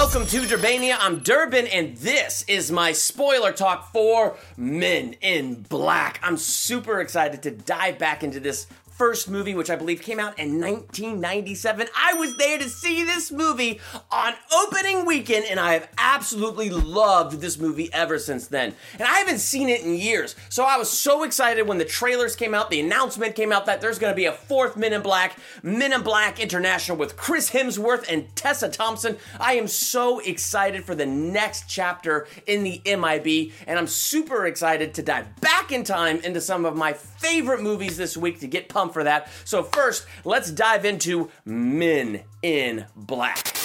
Welcome to Durbania. I'm Durbin, and this is my spoiler talk for Men in Black. I'm super excited to dive back into this first movie, which I believe came out in 1997. I was there to see this movie on opening weekend, and I have absolutely loved this movie ever since then. And I haven't seen it in years, so I was so excited when the trailers came out, the announcement came out that there's going to be a fourth Men in Black, Men in Black International with Chris Hemsworth and Tessa Thompson. I am so excited for the next chapter in the MIB, and I'm super excited to dive back in time into some of my favorite movies this week to get pumped for that. So, first, let's dive into Men in Black.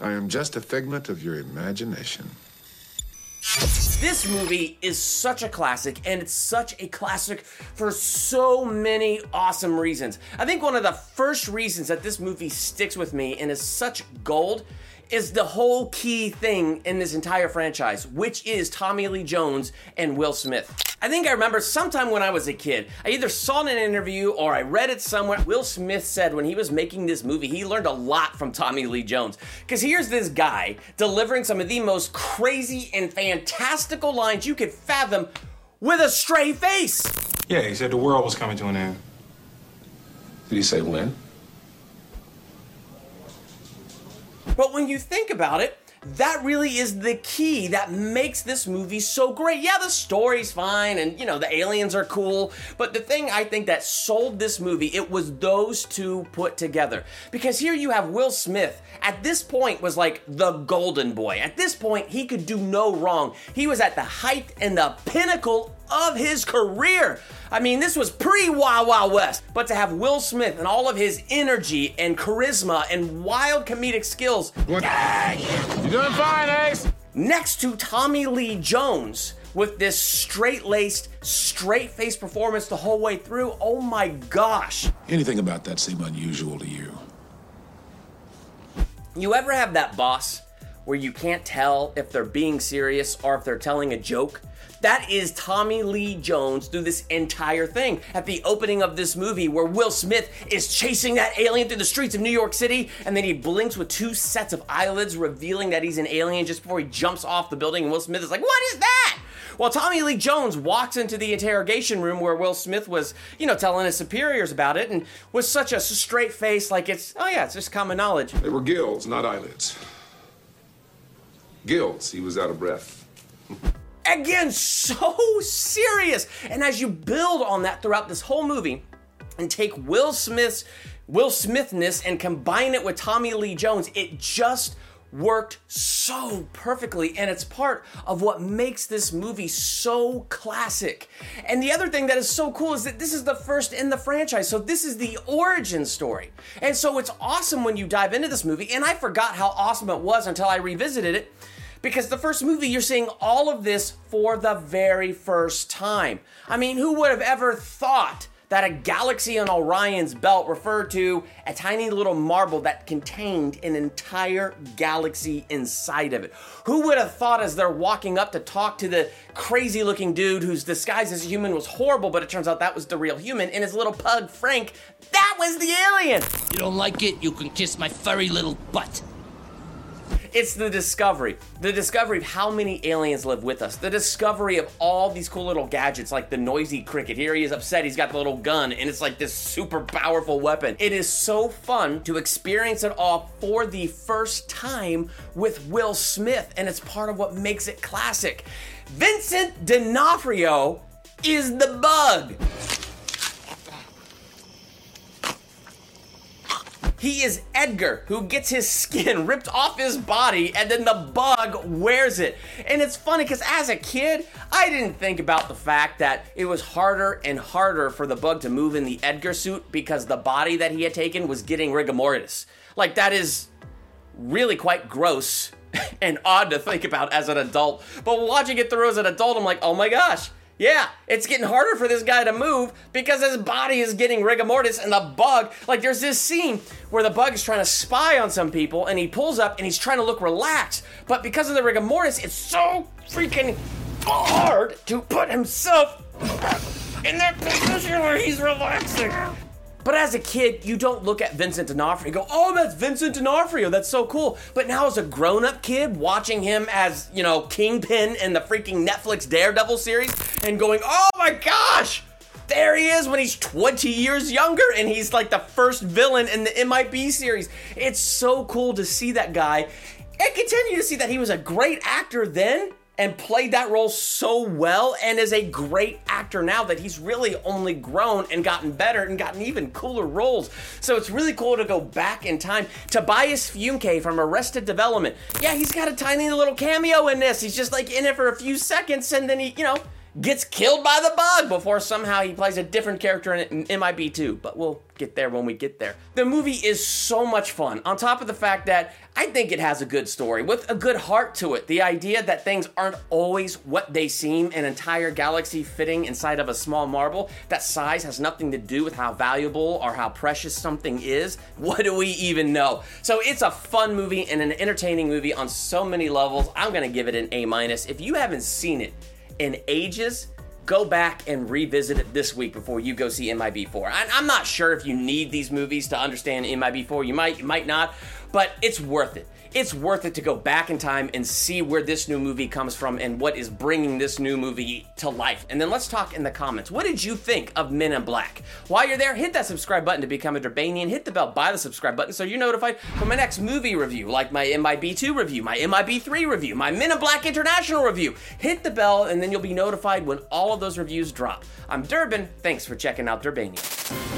I am just a figment of your imagination. This movie is such a classic, and it's such a classic for so many awesome reasons. I think one of the first reasons that this movie sticks with me and is such gold is the whole key thing in this entire franchise, which is Tommy Lee Jones and Will Smith. I think I remember sometime when I was a kid, I either saw in an interview or I read it somewhere. Will Smith said when he was making this movie, he learned a lot from Tommy Lee Jones. Because here's this guy delivering some of the most crazy and fantastical lines you could fathom with a straight face. Yeah, he said the world was coming to an end. Did he say when? But when you think about it, that really is the key that makes this movie so great. Yeah, the story's fine and you know, the aliens are cool, but the thing I think that sold this movie, it was those two put together. Because here you have Will Smith, at this point was like the golden boy. At this point, he could do no wrong. He was at the height and the pinnacle of his career. I mean, this was pre Wild Wild West. But to have Will Smith and all of his energy and charisma and wild comedic skills. What? You doing fine, Ace? Next to Tommy Lee Jones with this straight laced, straight faced performance the whole way through. Oh my gosh. Anything about that seem unusual to you? You ever have that boss where you can't tell if they're being serious or if they're telling a joke? That is Tommy Lee Jones through this entire thing. At the opening of this movie, where Will Smith is chasing that alien through the streets of New York City, and then he blinks with two sets of eyelids, revealing that he's an alien just before he jumps off the building, and Will Smith is like, What is that? Well, Tommy Lee Jones walks into the interrogation room where Will Smith was, you know, telling his superiors about it, and with such a straight face, like it's, oh yeah, it's just common knowledge. They were gills, not eyelids. Gills. He was out of breath. Again, so serious. And as you build on that throughout this whole movie and take Will Smith's Will Smithness and combine it with Tommy Lee Jones, it just worked so perfectly and it's part of what makes this movie so classic. And the other thing that is so cool is that this is the first in the franchise. So this is the origin story. And so it's awesome when you dive into this movie and I forgot how awesome it was until I revisited it because the first movie you're seeing all of this for the very first time. I mean, who would have ever thought that a galaxy on Orion's belt referred to a tiny little marble that contained an entire galaxy inside of it? Who would have thought as they're walking up to talk to the crazy looking dude who's disguised as a human was horrible, but it turns out that was the real human, and his little pug Frank, that was the alien! You don't like it? You can kiss my furry little butt. It's the discovery. The discovery of how many aliens live with us. The discovery of all these cool little gadgets like the noisy cricket. Here he is upset, he's got the little gun, and it's like this super powerful weapon. It is so fun to experience it all for the first time with Will Smith, and it's part of what makes it classic. Vincent D'Onofrio is the bug. He is Edgar, who gets his skin ripped off his body and then the bug wears it. And it's funny because as a kid, I didn't think about the fact that it was harder and harder for the bug to move in the Edgar suit because the body that he had taken was getting rigor mortis. Like, that is really quite gross and odd to think about as an adult. But watching it through as an adult, I'm like, oh my gosh. Yeah, it's getting harder for this guy to move because his body is getting rigor mortis and the bug. Like, there's this scene where the bug is trying to spy on some people and he pulls up and he's trying to look relaxed. But because of the rigor mortis, it's so freaking hard to put himself in that position where he's relaxing. But as a kid, you don't look at Vincent D'Onofrio and go, "Oh, that's Vincent D'Onofrio. That's so cool." But now, as a grown-up kid, watching him as you know Kingpin in the freaking Netflix Daredevil series, and going, "Oh my gosh!" There he is when he's 20 years younger and he's like the first villain in the MIB series. It's so cool to see that guy and continue to see that he was a great actor then and played that role so well and is a great actor now that he's really only grown and gotten better and gotten even cooler roles. So it's really cool to go back in time. Tobias Funke from Arrested Development. Yeah, he's got a tiny little cameo in this. He's just like in it for a few seconds and then he, you know, gets killed by the bug before somehow he plays a different character in MIB2. But we'll get there when we get there. The movie is so much fun, on top of the fact that I think it has a good story with a good heart to it. The idea that things aren't always what they seem, an entire galaxy fitting inside of a small marble, that size has nothing to do with how valuable or how precious something is. What do we even know? So it's a fun movie and an entertaining movie on so many levels. I'm gonna give it an A minus. If you haven't seen it, in ages, go back and revisit it this week before you go see MIB4. I, I'm not sure if you need these movies to understand MIB4. You might, you might not, but it's worth it it's worth it to go back in time and see where this new movie comes from and what is bringing this new movie to life. And then let's talk in the comments. What did you think of Men in Black? While you're there, hit that subscribe button to become a Durbanian. Hit the bell by the subscribe button so you're notified for my next movie review, like my MIB2 review, my MIB3 review, my Men in Black International review. Hit the bell and then you'll be notified when all of those reviews drop. I'm Durbin. Thanks for checking out Durbanian.